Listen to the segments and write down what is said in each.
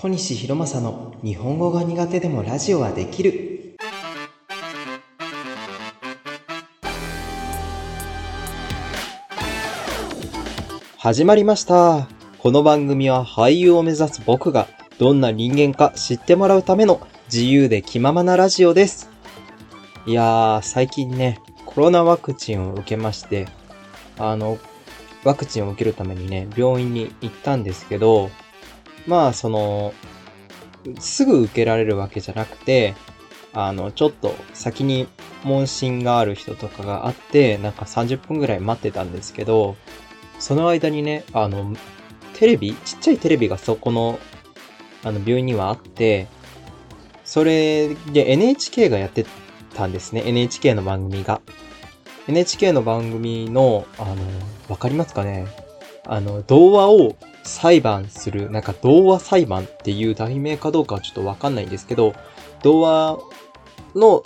小西博正の日本語が苦手でもラジオはできる。始まりました。この番組は俳優を目指す僕がどんな人間か知ってもらうための自由で気ままなラジオです。いやー最近ねコロナワクチンを受けましてあのワクチンを受けるためにね病院に行ったんですけどまあ、その、すぐ受けられるわけじゃなくて、あの、ちょっと先に問診がある人とかがあって、なんか30分ぐらい待ってたんですけど、その間にね、あの、テレビちっちゃいテレビがそこの、あの、病院にはあって、それで NHK がやってたんですね。NHK の番組が。NHK の番組の、あの、わかりますかね？あの、童話を裁判する、なんか童話裁判っていう題名かどうかはちょっとわかんないんですけど、童話の、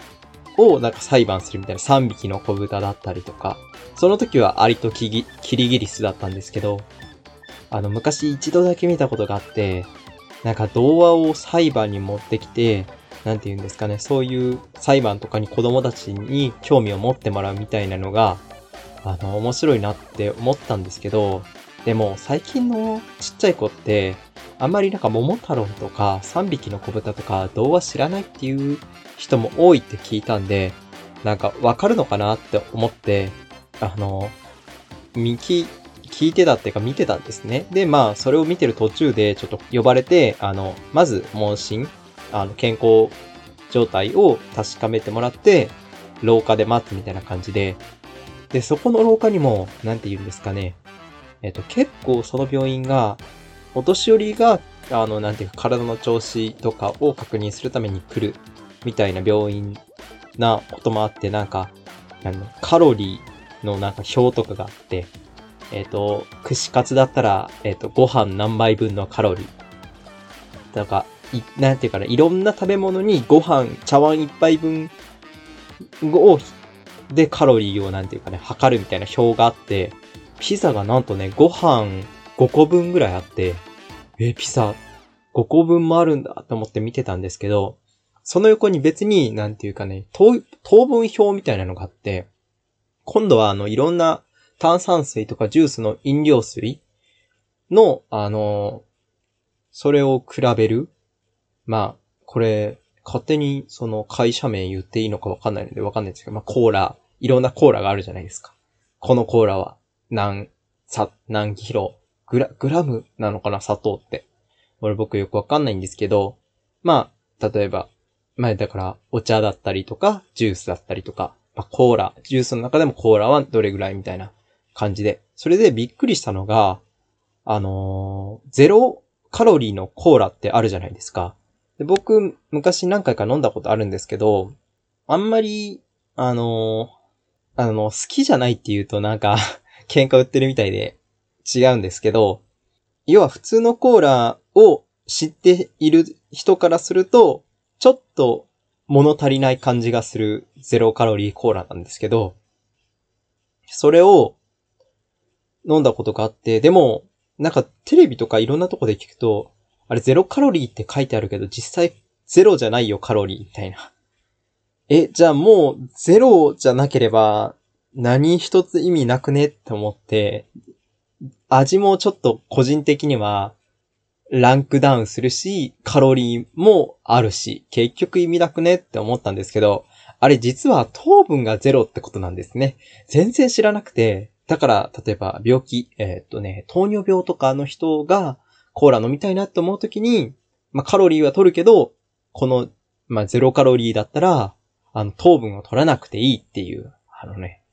をなんか裁判するみたいな3匹の子豚だったりとか、その時はアリとキギキリギリスだったんですけど、あの昔一度だけ見たことがあって、なんか童話を裁判に持ってきて、なんて言うんですかね、そういう裁判とかに子供たちに興味を持ってもらうみたいなのが、あの、面白いなって思ったんですけど、でも最近のちっちゃい子って、あんまりなんか桃太郎とか3匹の子豚とか童話知らないっていう人も多いって聞いたんで、なんかわかるのかなって思って、あの、聞いてたっていうか見てたんですね。で、まあ、それを見てる途中でちょっと呼ばれて、あの、まず問診、あの、健康状態を確かめてもらって、廊下で待つみたいな感じで、で、そこの廊下にも、なんて言うんですかね、えっと、結構その病院が、お年寄りが、あの、なんていうか、体の調子とかを確認するために来る、みたいな病院なこともあって、なんか、あの、カロリーのなんか表とかがあって、えっ、と、串カツだったら、えっ、と、ご飯何杯分のカロリー。なんか、い、なんていうかな、いろんな食べ物にご飯、茶碗一杯分を、でカロリーをなんていうかね、測るみたいな表があって、ピザがなんとね、ご飯5個分ぐらいあって、え、ピザ5個分もあるんだと思って見てたんですけど、その横に別に、なんていうかね、糖分表みたいなのがあって、今度はあの、いろんな炭酸水とかジュースの飲料水の、あの、それを比べる。まあ、これ、勝手にその会社名言っていいのかわかんないのでわかんないんですけど、まあコーラ、いろんなコーラがあるじゃないですか。このコーラは何、さ、何キロ、グラ、グラムなのかな砂糖って。俺僕よくわかんないんですけど、まあ、例えば、まあだから、お茶だったりとか、ジュースだったりとか、まあ、コーラ、ジュースの中でもコーラはどれぐらいみたいな感じで。それでびっくりしたのが、あのー、ゼロカロリーのコーラってあるじゃないですか。で僕、昔何回か飲んだことあるんですけど、あんまり、あのー、あの、好きじゃないって言うとなんか喧嘩売ってるみたいで違うんですけど、要は普通のコーラを知っている人からすると、ちょっと物足りない感じがするゼロカロリーコーラなんですけど、それを飲んだことがあって、でも、なんかテレビとかいろんなとこで聞くと、あれゼロカロリーって書いてあるけど、実際ゼロじゃないよカロリーみたいな。え、じゃあもうゼロじゃなければ何一つ意味なくねって思って、味もちょっと個人的にはランクダウンするし、カロリーもあるし、結局意味なくねって思ったんですけど、あれ実は糖分がゼロってことなんですね。全然知らなくて、だから、例えば病気、えー、っとね、糖尿病とかの人がコーラ飲みたいなって思うときに、まあ、カロリーは取るけど、この、まあ、ゼロカロリーだったら、あの、糖分を取らなくていいっていう、あのね、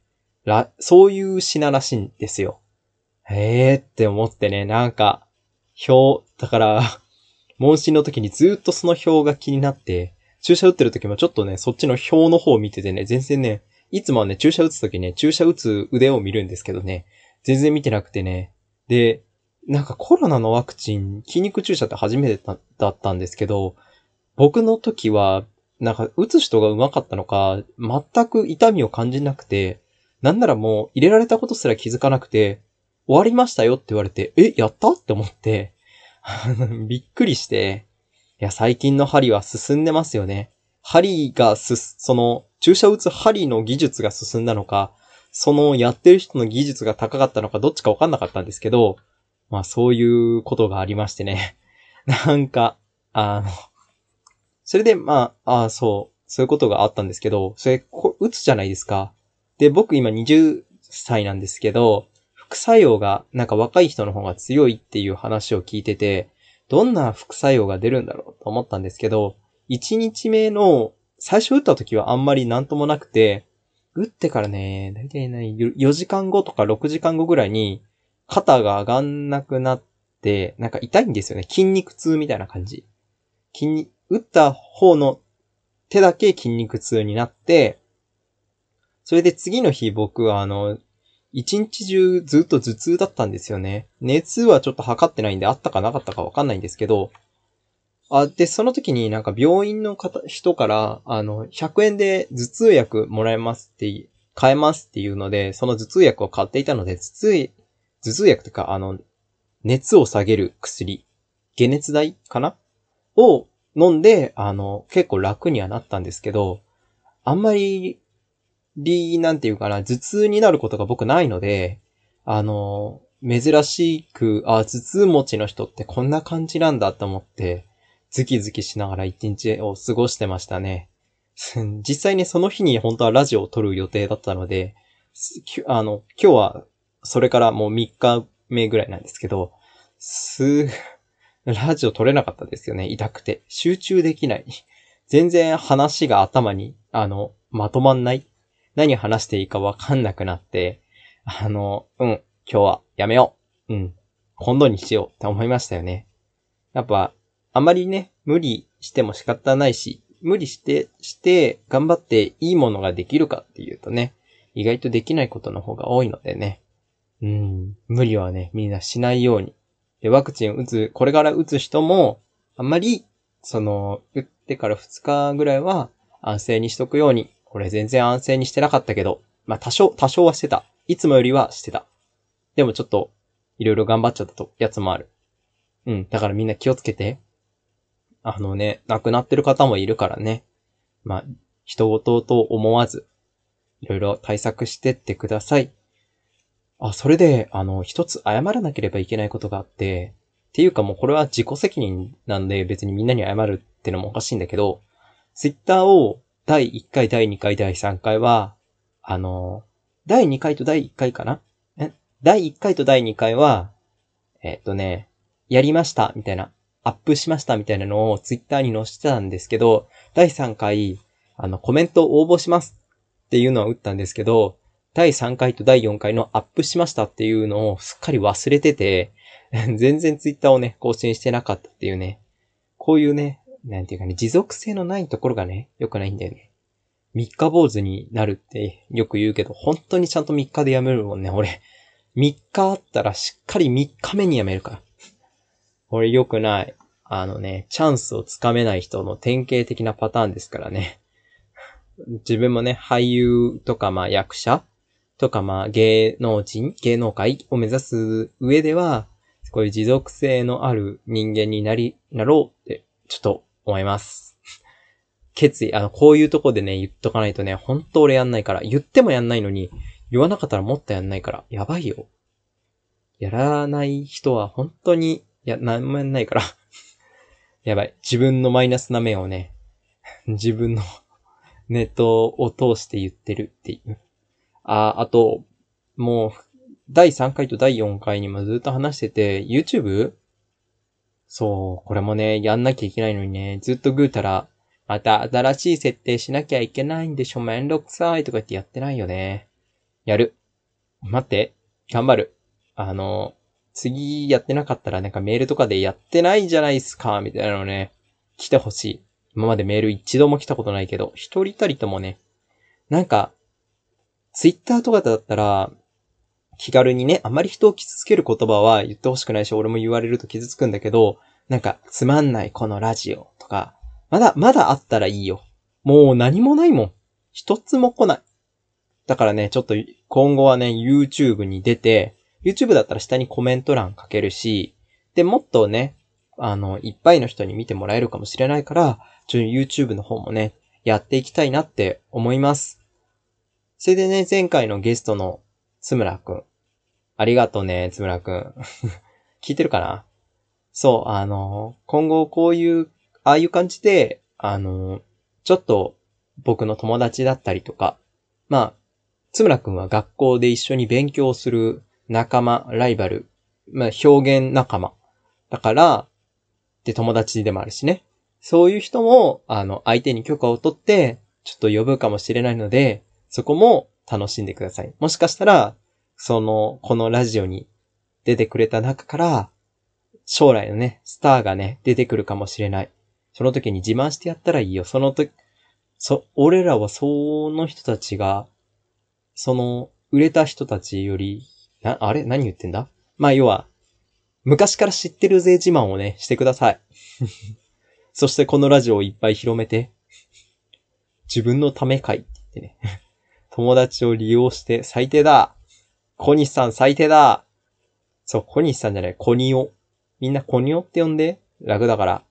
ら、そういう品らしいんですよ。へえーって思ってね、なんか、表、だから、問診の時にずっとその表が気になって、注射打ってる時もちょっとね、そっちの表の方を見ててね、全然ね、いつもはね、注射打つ時ね、注射打つ腕を見るんですけどね、全然見てなくてね。で、なんかコロナのワクチン、筋肉注射って初めてだったんですけど、僕の時は、なんか打つ人が上手かったのか、全く痛みを感じなくて、なんならもう入れられたことすら気づかなくて、終わりましたよって言われて、え、やった？って思って、びっくりして、いや、最近の針は進んでますよね。針がす、その、注射打つ針の技術が進んだのか、そのやってる人の技術が高かったのかどっちかわかんなかったんですけど、まあそういうことがありましてね。なんか、あの、それでまあ、あそう、そういうことがあったんですけど、それ、こ打つじゃないですか。で、僕今20歳なんですけど、副作用がなんか若い人の方が強いっていう話を聞いてて、どんな副作用が出るんだろうと思ったんですけど、1日目の最初打った時はあんまりなんともなくて、打ってからね、だいたい、4時間後とか6時間後ぐらいに、肩が上がんなくなって、なんか痛いんですよね。筋肉痛みたいな感じ。筋肉、打った方の手だけ筋肉痛になって、それで次の日僕はあの、一日中ずっと頭痛だったんですよね。熱はちょっと測ってないんであったかなかったかわかんないんですけど、あ、で、その時になんか病院の方、人から、あの、100円で頭痛薬もらえますって、買えますっていうので、その頭痛薬を買っていたので、頭痛、頭痛薬とか、あの、熱を下げる薬、解熱剤かな？を飲んで、あの、結構楽にはなったんですけど、あんまり、り、なんていうかな、頭痛になることが僕ないので、あの、珍しく、あ、頭痛持ちの人ってこんな感じなんだと思って、ズキズキしながら一日を過ごしてましたね。実際にその日に本当はラジオを撮る予定だったので、あの、今日はそれからもう3日目ぐらいなんですけど、す、ラジオ撮れなかったですよね。痛くて。集中できない。全然話が頭に、あの、まとまんない。何話していいかわかんなくなって、あの、うん、今日はやめよう。うん、今度にしようって思いましたよね。やっぱ、あまりね、無理しても仕方ないし、無理して、して、頑張っていいものができるかっていうとね、意外とできないことの方が多いのでね。うん、無理はね、みんなしないように。で、ワクチン打つ、これから打つ人も、あんまり、その、打ってから2日ぐらいは安静にしとくように。俺全然安静にしてなかったけど、まあ多少、多少はしてた。いつもよりはしてた。でもちょっと、いろいろ頑張っちゃったと、やつもある。うん、だからみんな気をつけて。あのね、亡くなってる方もいるからね。まあ、人事と思わず、いろいろ対策してってください。あ、それで、あの、一つ謝らなければいけないことがあって、っていうかもうこれは自己責任なんで別にみんなに謝るってのもおかしいんだけど、ツイッターを第1回、第2回、第3回は、あの、第2回と第1回かな？え？第1回と第2回は、えっとね、やりました、みたいな。アップしましたみたいなのをツイッターに載せてたんですけど、第3回、あの、コメント応募しますっていうのは打ったんですけど、第3回と第4回のアップしましたっていうのをすっかり忘れてて、全然ツイッターをね、更新してなかったっていうね。こういうね、なんていうかね、持続性のないところがね、良くないんだよね。三日坊主になるってよく言うけど、本当にちゃんと3日でやめるもんね、俺。3日あったらしっかり3日目にやめるから。これ良くない。あのね、チャンスをつかめない人の典型的なパターンですからね。自分もね、俳優とかまあ役者とかまあ芸能人、芸能界を目指す上では、こういう持続性のある人間になり、なろうって、ちょっと思います。決意、あの、こういうとこでね、言っとかないとね、本当俺やんないから、言ってもやんないのに、言わなかったらもっとやんないから、やばいよ。やらない人は本当にや、なんもやんないから やばい。自分のマイナスな面をね、自分のネットを通して言ってるっていう。あ、あと、もう、第3回と第4回にもずっと話してて、YouTube? そう、これもね、やんなきゃいけないのにね、ずっとぐうたら、また新しい設定しなきゃいけないんでしょ、めんどくさいとか言ってやってないよね。やる。待って、頑張る。あの、次やってなかったらなんかメールとかでやってないじゃないですか、みたいなのね、来てほしい。今までメール一度も来たことないけど、一人たりともね、なんか、ツイッターとかだったら、気軽にね、あまり人を傷つける言葉は言ってほしくないし、俺も言われると傷つくんだけど、なんか、つまんないこのラジオとか、まだ、まだあったらいいよ。もう何もないもん。一つも来ない。だからね、ちょっと今後はね、YouTube に出て、YouTube だったら下にコメント欄書けるし、で、もっとね、あの、いっぱいの人に見てもらえるかもしれないから、ちょ YouTube の方もね、やっていきたいなって思います。それでね、前回のゲストのつむらくん。ありがとうね、つむらくん。聞いてるかな？そう、あの、今後こういう、ああいう感じで、あの、ちょっと僕の友達だったりとか、まあ、つむらくんは学校で一緒に勉強する仲間、ライバル、まあ表現仲間。だから、で友達でもあるしね。そういう人も、あの、相手に許可を取って、ちょっと呼ぶかもしれないので、そこも楽しんでください。もしかしたら、その、このラジオに出てくれた中から、将来のね、スターがね、出てくるかもしれない。その時に自慢してやったらいいよ。その時、そ、俺らはその人たちが、その、売れた人たちより、な、あれ？何言ってんだ？まあ、要は、昔から知ってるぜ自慢をね、してください。そしてこのラジオをいっぱい広めて、自分のためかいって言ってね、友達を利用して最低だ小西さん最低だそう、小西さんじゃない、小ニオ。みんな小ニオって呼んで、楽だから。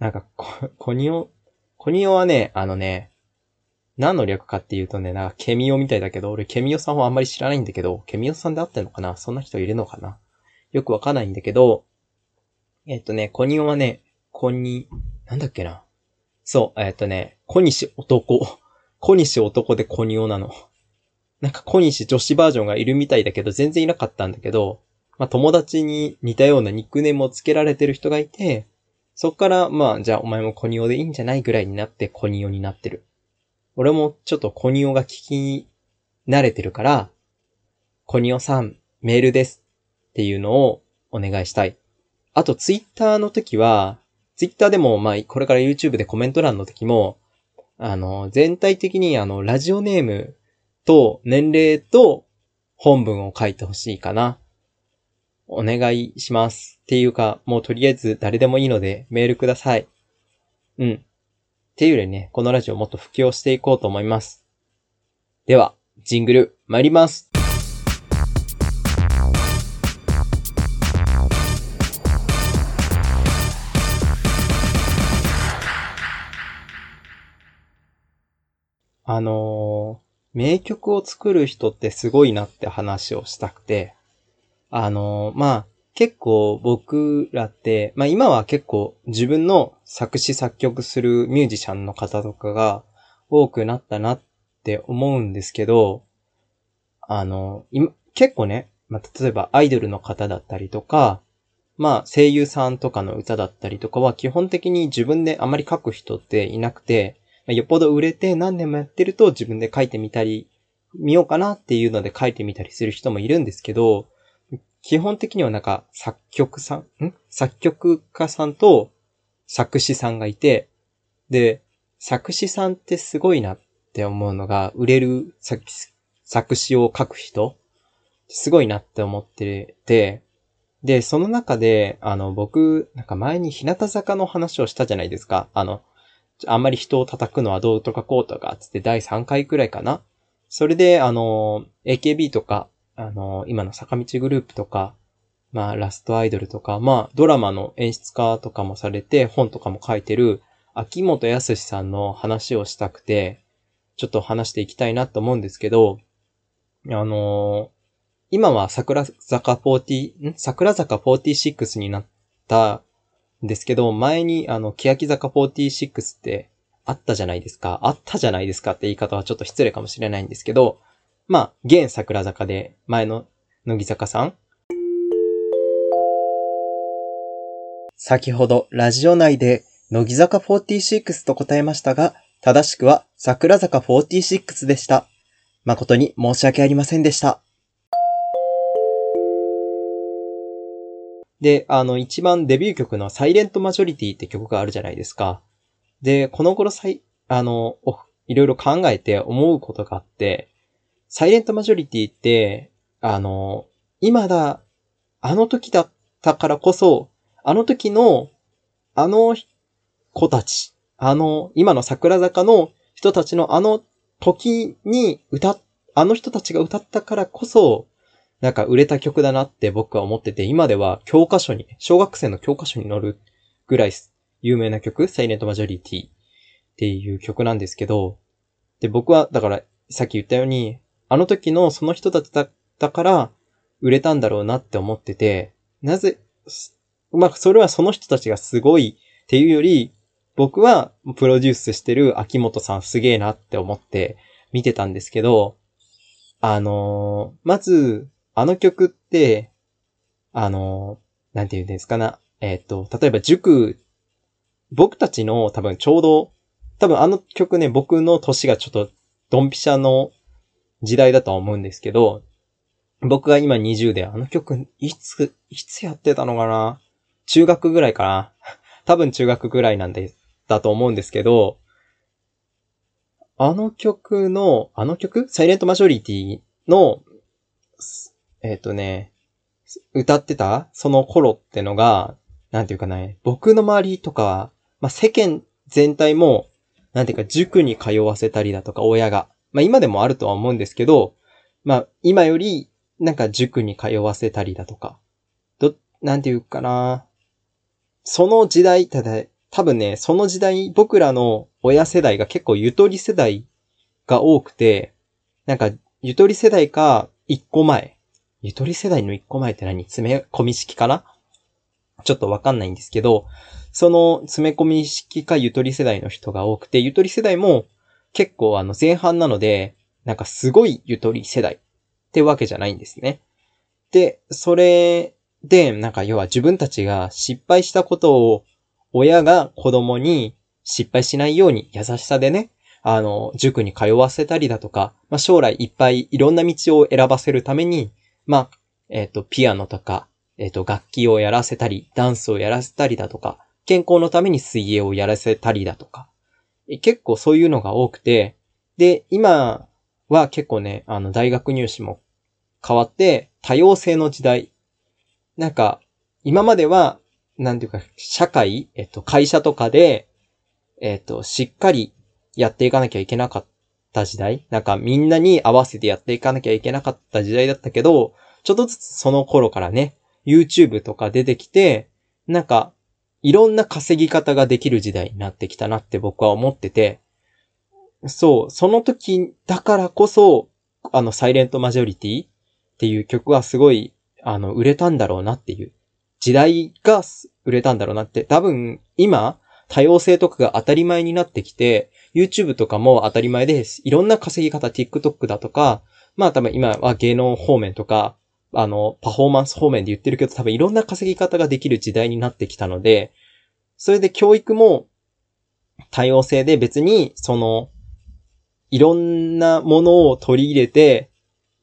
なんか、小ニオ、小ニオはね、あのね、何の略かっていうとね、なんかケミオみたいだけど、俺ケミオさんはあんまり知らないんだけど、ケミオさんで合ってんのかな？そんな人いるのかな？よくわかんないんだけど、えっとね、コニオはね、コニ、なんだっけな？そう、えっとね、小西男。小西男でコニオなの。なんか小西女子バージョンがいるみたいだけど、全然いなかったんだけど、まあ友達に似たようなニックネームを付けられてる人がいて、そっから、まあ、じゃあお前もコニオでいいんじゃないぐらいになってコニオになってる。俺もちょっとコニオが聞き慣れてるから、コニオさん、メールです。っていうのをお願いしたい。あと、ツイッターの時は、ツイッターでも、まあ、これから YouTube でコメント欄の時も、あの、全体的にあの、ラジオネームと年齢と本文を書いてほしいかな。お願いします。っていうか、もうとりあえず誰でもいいのでメールください。うん。っていうよりね、このラジオもっと普及をしていこうと思います。では、ジングル、参ります。あのー、名曲を作る人ってすごいなって話をしたくて、あの、まあ、結構僕らって、まあ今は結構自分の作詞作曲するミュージシャンの方とかが多くなったなって思うんですけど、あの、今、結構ね、まあ、例えばアイドルの方だったりとか、まあ声優さんとかの歌だったりとかは基本的に自分であまり書く人っていなくて、よっぽど売れて何年もやってると自分で書いてみたり、見ようかなっていうので書いてみたりする人もいるんですけど、基本的にはなんか作曲さん、ん？作曲家さんと作詞さんがいて、で、作詞さんってすごいなって思うのが、売れる作作詞を書く人、すごいなって思ってて、で、その中で、あの、僕、なんか前に日向坂の話をしたじゃないですか。あの、あんまり人を叩くのはどうとかこうとか、つって第3回くらいかな。それで、あの、AKB とか、あの、今の坂道グループとか、まあ、ラストアイドルとか、まあ、ドラマの演出家とかもされて、本とかも書いてる、秋元康さんの話をしたくて、ちょっと話していきたいなと思うんですけど、あの今は桜坂40、ん？桜坂46になったですけど、前にあの、欅坂46ってあったじゃないですか。あったじゃないですかって言い方はちょっと失礼かもしれないんですけど、まあ、現桜坂で前の乃木坂さん先ほどラジオ内で乃木坂46と答えましたが、正しくは桜坂46でした。誠に申し訳ありませんでした。で、あの、一番デビュー曲のサイレントマジョリティって曲があるじゃないですか。で、この頃さい、あの、いろいろ考えて思うことがあって、サイレントマジョリティって、あの、今だ、あの時だったからこそ、あの時の、あの子たち、あの、今の桜坂の人たちのあの時に歌、あの人たちが歌ったからこそ、なんか売れた曲だなって僕は思ってて、今では教科書に、小学生の教科書に載るぐらい有名な曲、サイレントマジョリティっていう曲なんですけど、で、僕は、だから、さっき言ったように、あの時のその人たちだったから、売れたんだろうなって思ってて、なぜ、まあ、それはその人たちがすごいっていうより、僕はプロデュースしてる秋元さんすげえなって思って見てたんですけど、あのー、まず、あの曲って、あの、なんて言うんですかな。えっ、ー、と、例えば塾、僕たちの多分ちょうど、多分あの曲ね、僕の年がちょっとドンピシャの時代だとは思うんですけど、僕が今20で、あの曲、いつ、いつやってたのかな。中学ぐらいかな。多分中学ぐらいなんで、だと思うんですけど、あの曲の、あの曲？サイレントマジョリティの、えっ、ー、とね、歌ってた？その頃ってのが、なんていうかね、僕の周りとか、まあ、世間全体も、なんていうか塾に通わせたりだとか親が、まあ、今でもあるとは思うんですけど、まあ、今より、なんか塾に通わせたりだとか、ど、なんていうかな、その時代、ただ、多分ね、その時代、僕らの親世代が結構ゆとり世代が多くて、なんか、ゆとり世代か、一個前。ゆとり世代の一個前って何？詰め込み式かな？ちょっとわかんないんですけど、その詰め込み式かゆとり世代の人が多くて、ゆとり世代も結構あの前半なので、なんかすごいゆとり世代ってわけじゃないんですね。で、それで、なんか要は自分たちが失敗したことを親が子供に失敗しないように優しさでね、あの、塾に通わせたりだとか、まあ、将来いっぱいいろんな道を選ばせるために、まあ、えっ、ー、と、ピアノとか、えっ、ー、と、楽器をやらせたり、ダンスをやらせたりだとか、健康のために水泳をやらせたりだとか、結構そういうのが多くて、で、今は結構ね、あの、大学入試も変わって、多様性の時代。なんか、今まではなんていうか、社会、えっと、会社とかで、えっと、しっかりやっていかなきゃいけなかった時代なんかみんなに合わせてやっていかなきゃいけなかった時代だったけど、ちょっとずつその頃からね、YouTube とか出てきて、なんか、いろんな稼ぎ方ができる時代になってきたなって僕は思ってて、そう、その時だからこそ、あの、サイレントマジョリティっていう曲はすごい、あの、売れたんだろうなっていう時代が売れたんだろうなって。多分、今、多様性とかが当たり前になってきて、YouTube とかも当たり前です。いろんな稼ぎ方、TikTok だとか、まあ多分今は芸能方面とか、あの、パフォーマンス方面で言ってるけど、多分いろんな稼ぎ方ができる時代になってきたので、それで教育も多様性で別に、その、いろんなものを取り入れて、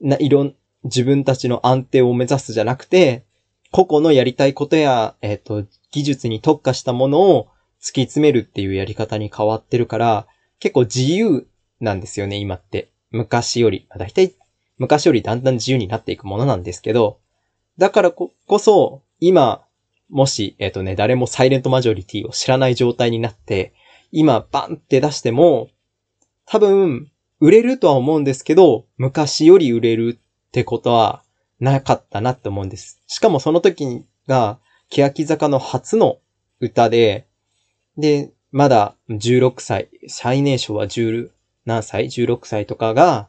な、いろん、自分たちの安定を目指すじゃなくて、個々のやりたいことや、えっ、ー、と、技術に特化したものを突き詰めるっていうやり方に変わってるから、結構自由なんですよね、今って。昔より。だいたい昔よりだんだん自由になっていくものなんですけど、だからこそ、今、もし、えっ、ー、とね、誰もサイレントマジョリティを知らない状態になって、今バンって出しても、多分、売れるとは思うんですけど、昔より売れるってことはなかったなって思うんです。しかもその時が、欅坂の初の歌で、で、まだ16歳、最年少は10何歳 ?16 歳とかが、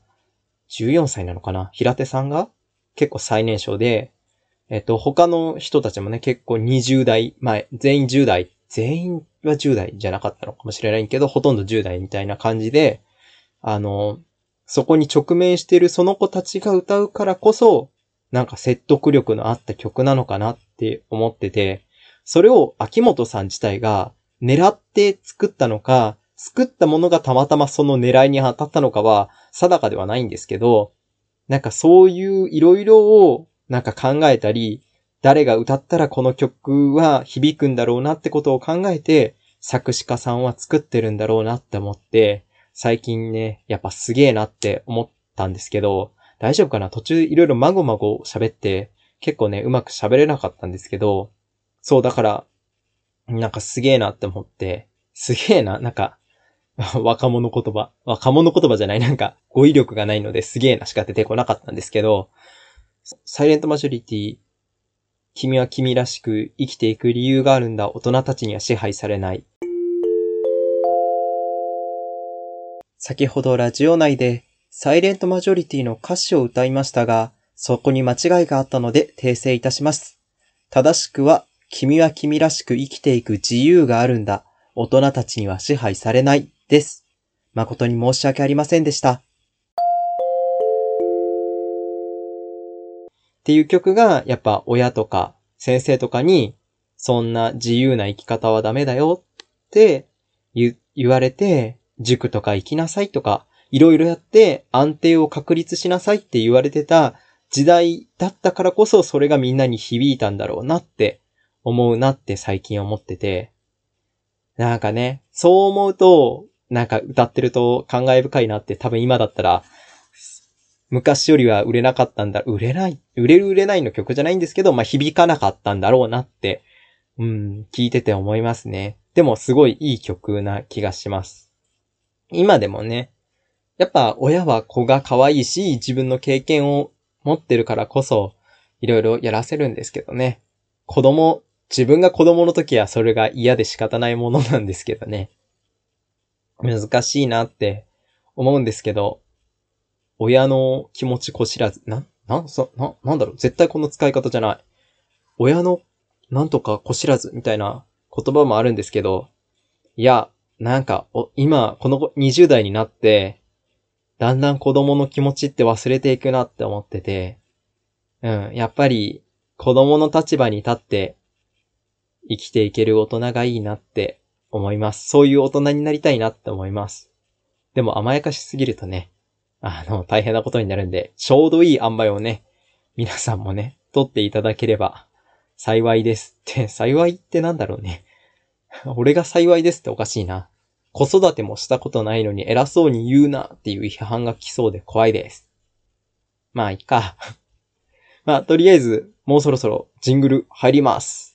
14歳なのかな？平手さんが？結構最年少で、えっと、他の人たちもね、結構20代前、全員10代、全員は10代じゃなかったのかもしれないけど、ほとんど10代みたいな感じで、あの、そこに直面しているその子たちが歌うからこそ、なんか説得力のあった曲なのかなって思ってて、それを秋元さん自体が狙って作ったのか、作ったものがたまたまその狙いに当たったのかは定かではないんですけど、なんかそういういろいろをなんか考えたり、誰が歌ったらこの曲は響くんだろうなってことを考えて、作詞家さんは作ってるんだろうなって思って、最近ね、やっぱすげえなって思ったんですけど、大丈夫かな？途中いろいろまごまご喋って、結構ね、うまく喋れなかったんですけど、そう、だから、なんかすげえなって思って、すげえな、なんか、若者言葉。若者言葉じゃない、なんか、語彙力がないのですげえなしか出てこなかったんですけど、サイレントマジョリティ、君は君らしく生きていく理由があるんだ。大人たちには支配されない。先ほどラジオ内でサイレントマジョリティの歌詞を歌いましたが、そこに間違いがあったので訂正いたします。正しくは、君は君らしく生きていく自由があるんだ。大人たちには支配されないです。誠に申し訳ありませんでした。っていう曲が、やっぱ親とか先生とかに、そんな自由な生き方はダメだよって言われて、塾とか行きなさいとか、いろいろやって安定を確立しなさいって言われてた時代だったからこそそれがみんなに響いたんだろうなって思うなって最近思ってて。なんかね、そう思うと、なんか歌ってると感慨深いなって多分今だったら、昔よりは売れなかったんだ、売れない、売れる売れないの曲じゃないんですけど、まあ、響かなかったんだろうなって、うん、聞いてて思いますね。でもすごいいい曲な気がします。今でもね、やっぱ親は子が可愛いし、自分の経験を持ってるからこそ、いろいろやらせるんですけどね。子供、自分が子供の時はそれが嫌で仕方ないものなんですけどね。難しいなって思うんですけど、親の気持ちこ知らず、な、な、そ、な、なんだろう、絶対この使い方じゃない。親のなんとかこ知らずみたいな言葉もあるんですけど、いや、なんか、お、今、この20代になって、だんだん子供の気持ちって忘れていくなって思ってて、うん、やっぱり子供の立場に立って生きていける大人がいいなって思います。そういう大人になりたいなって思います。でも甘やかしすぎるとね、あの、大変なことになるんで、ちょうどいい塩梅をね、皆さんもね、取っていただければ幸いですって、幸いってなんだろうね。俺が幸いですっておかしいな。子育てもしたことないのに偉そうに言うなっていう批判が来そうで怖いです。まあ、いっか。まあ、とりあえず、もうそろそろジングル入ります。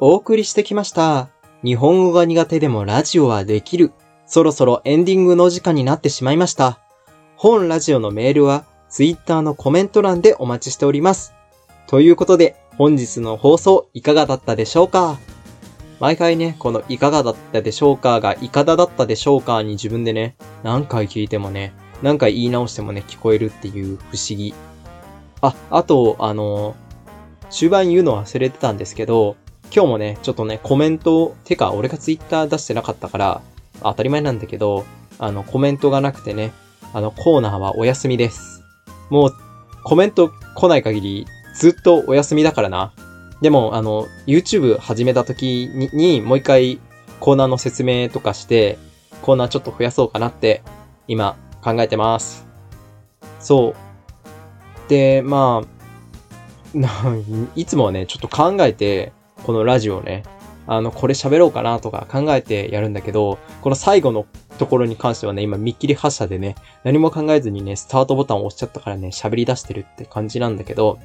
お送りしてきました。日本語が苦手でもラジオはできる。そろそろエンディングの時間になってしまいました。本ラジオのメールは Twitter のコメント欄でお待ちしております。ということで、本日の放送いかがだったでしょうか？毎回ね、このいかがだったでしょうかがいかだだったでしょうかに自分でね、何回聞いてもね、何回言い直してもね、聞こえるっていう不思議。あ、あと、あの終盤言うの忘れてたんですけど、今日もね、ちょっとね、コメント、てか、俺がツイッター出してなかったから、当たり前なんだけど、あの、コメントがなくてね、あの、コーナーはお休みです。もう、コメント来ない限り、ずっとお休みだからな。でも、あの、YouTube 始めた時に、にもう一回コーナーの説明とかして、コーナーちょっと増やそうかなって、今、考えてます。そう。で、まあ、いつもはね、ちょっと考えて、このラジオね、あの、これ喋ろうかなとか考えてやるんだけど、この最後のところに関してはね、今見切り発車でね、何も考えずにね、スタートボタンを押しちゃったからね、喋り出してるって感じなんだけど、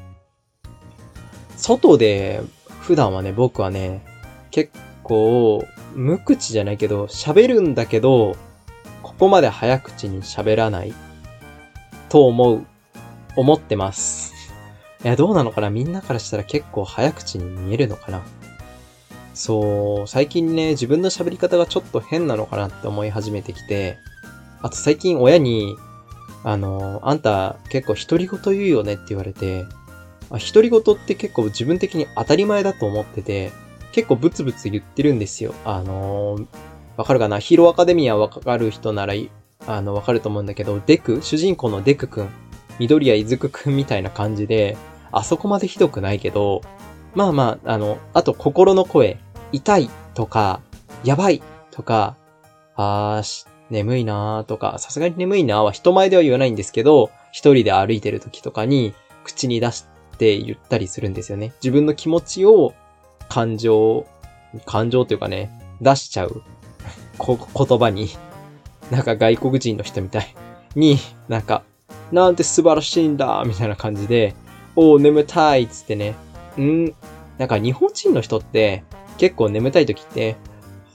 外で、普段はね、僕はね、結構、無口じゃないけど、喋るんだけど、ここまで早口に喋らない、と思う、思ってます。いや、どうなのかな？みんなからしたら結構早口に見えるのかな？そう、最近ね、自分の喋り方がちょっと変なのかなって思い始めてきて、あと最近親に、あの、あんた結構独り言言うよねって言われて、独り言って結構自分的に当たり前だと思ってて、結構ブツブツ言ってるんですよ。あのわかるかな？ヒーローアカデミアわかる人なら、あの、わかると思うんだけど、デク、主人公のデクくん、緑谷いずくくんみたいな感じで、あそこまでひどくないけど、まあまあ、あの、あと心の声、痛いとか、やばいとか、あーし眠いなーとか、さすがに眠いなーは人前では言わないんですけど、一人で歩いてる時とかに口に出して言ったりするんですよね。自分の気持ちを感情、感情というかね、出しちゃうこ言葉に、なんか外国人の人みたいに、なんか、なんて素晴らしいんだみたいな感じで、おー眠たいっつってね、うん。なんか日本人の人って、結構眠たい時って、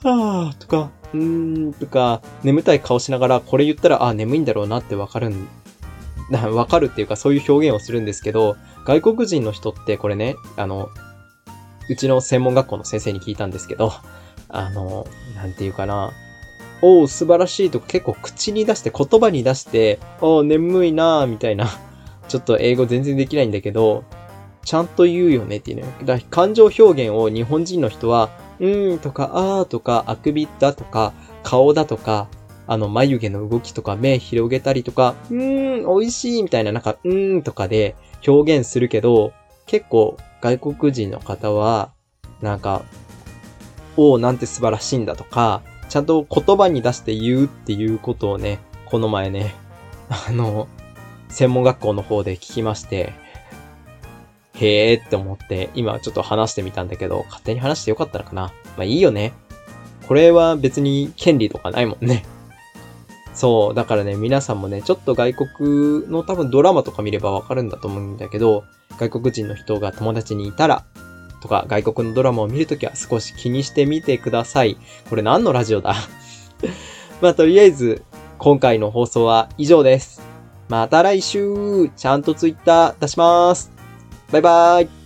はぁーとか、うーんとか、眠たい顔しながらこれ言ったら、あ、眠いんだろうなってわかるん、わかるっていうかそういう表現をするんですけど、外国人の人ってこれね、あの、うちの専門学校の先生に聞いたんですけど、あの、なんていうかな、おう、素晴らしいとか結構口に出して、言葉に出して、おう、眠いなぁ、みたいな。ちょっと英語全然できないんだけど、ちゃんと言うよねっていうね。だ感情表現を日本人の人は、うーんとか、あーとか、あくびだとか、顔だとか、あの、眉毛の動きとか、目広げたりとか、うーん、美味しいみたいな、なんか、うーんとかで表現するけど、結構外国人の方は、なんか、おーなんて素晴らしいんだとか、ちゃんと言葉に出して言うっていうことをね、この前ね、あの、専門学校の方で聞きまして、へーって思って、今ちょっと話してみたんだけど、勝手に話してよかったのかな？まあいいよね。これは別に権利とかないもんね。そう。だからね、皆さんもね、ちょっと外国の多分ドラマとか見ればわかるんだと思うんだけど、外国人の人が友達にいたら、とか外国のドラマを見るときは少し気にしてみてください。これ何のラジオだ？まあとりあえず、今回の放送は以上です。また来週。ちゃんとツイッター出します。バイバーイ。